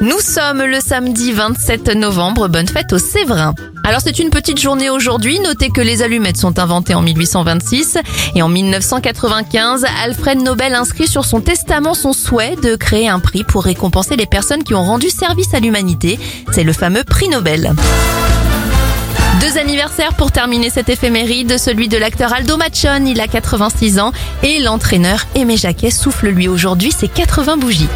Nous sommes le samedi 27 novembre, bonne fête au Séverin. Alors c'est une petite journée aujourd'hui, notez que les allumettes sont inventées en 1826 et en 1995, Alfred Nobel inscrit sur son testament son souhait de créer un prix pour récompenser les personnes qui ont rendu service à l'humanité. C'est le fameux prix Nobel. Deux anniversaires pour terminer cette éphéméride, celui de l'acteur Aldo Machon, il a 86 ans, et l'entraîneur Aimé Jacquet souffle lui aujourd'hui ses 80 bougies.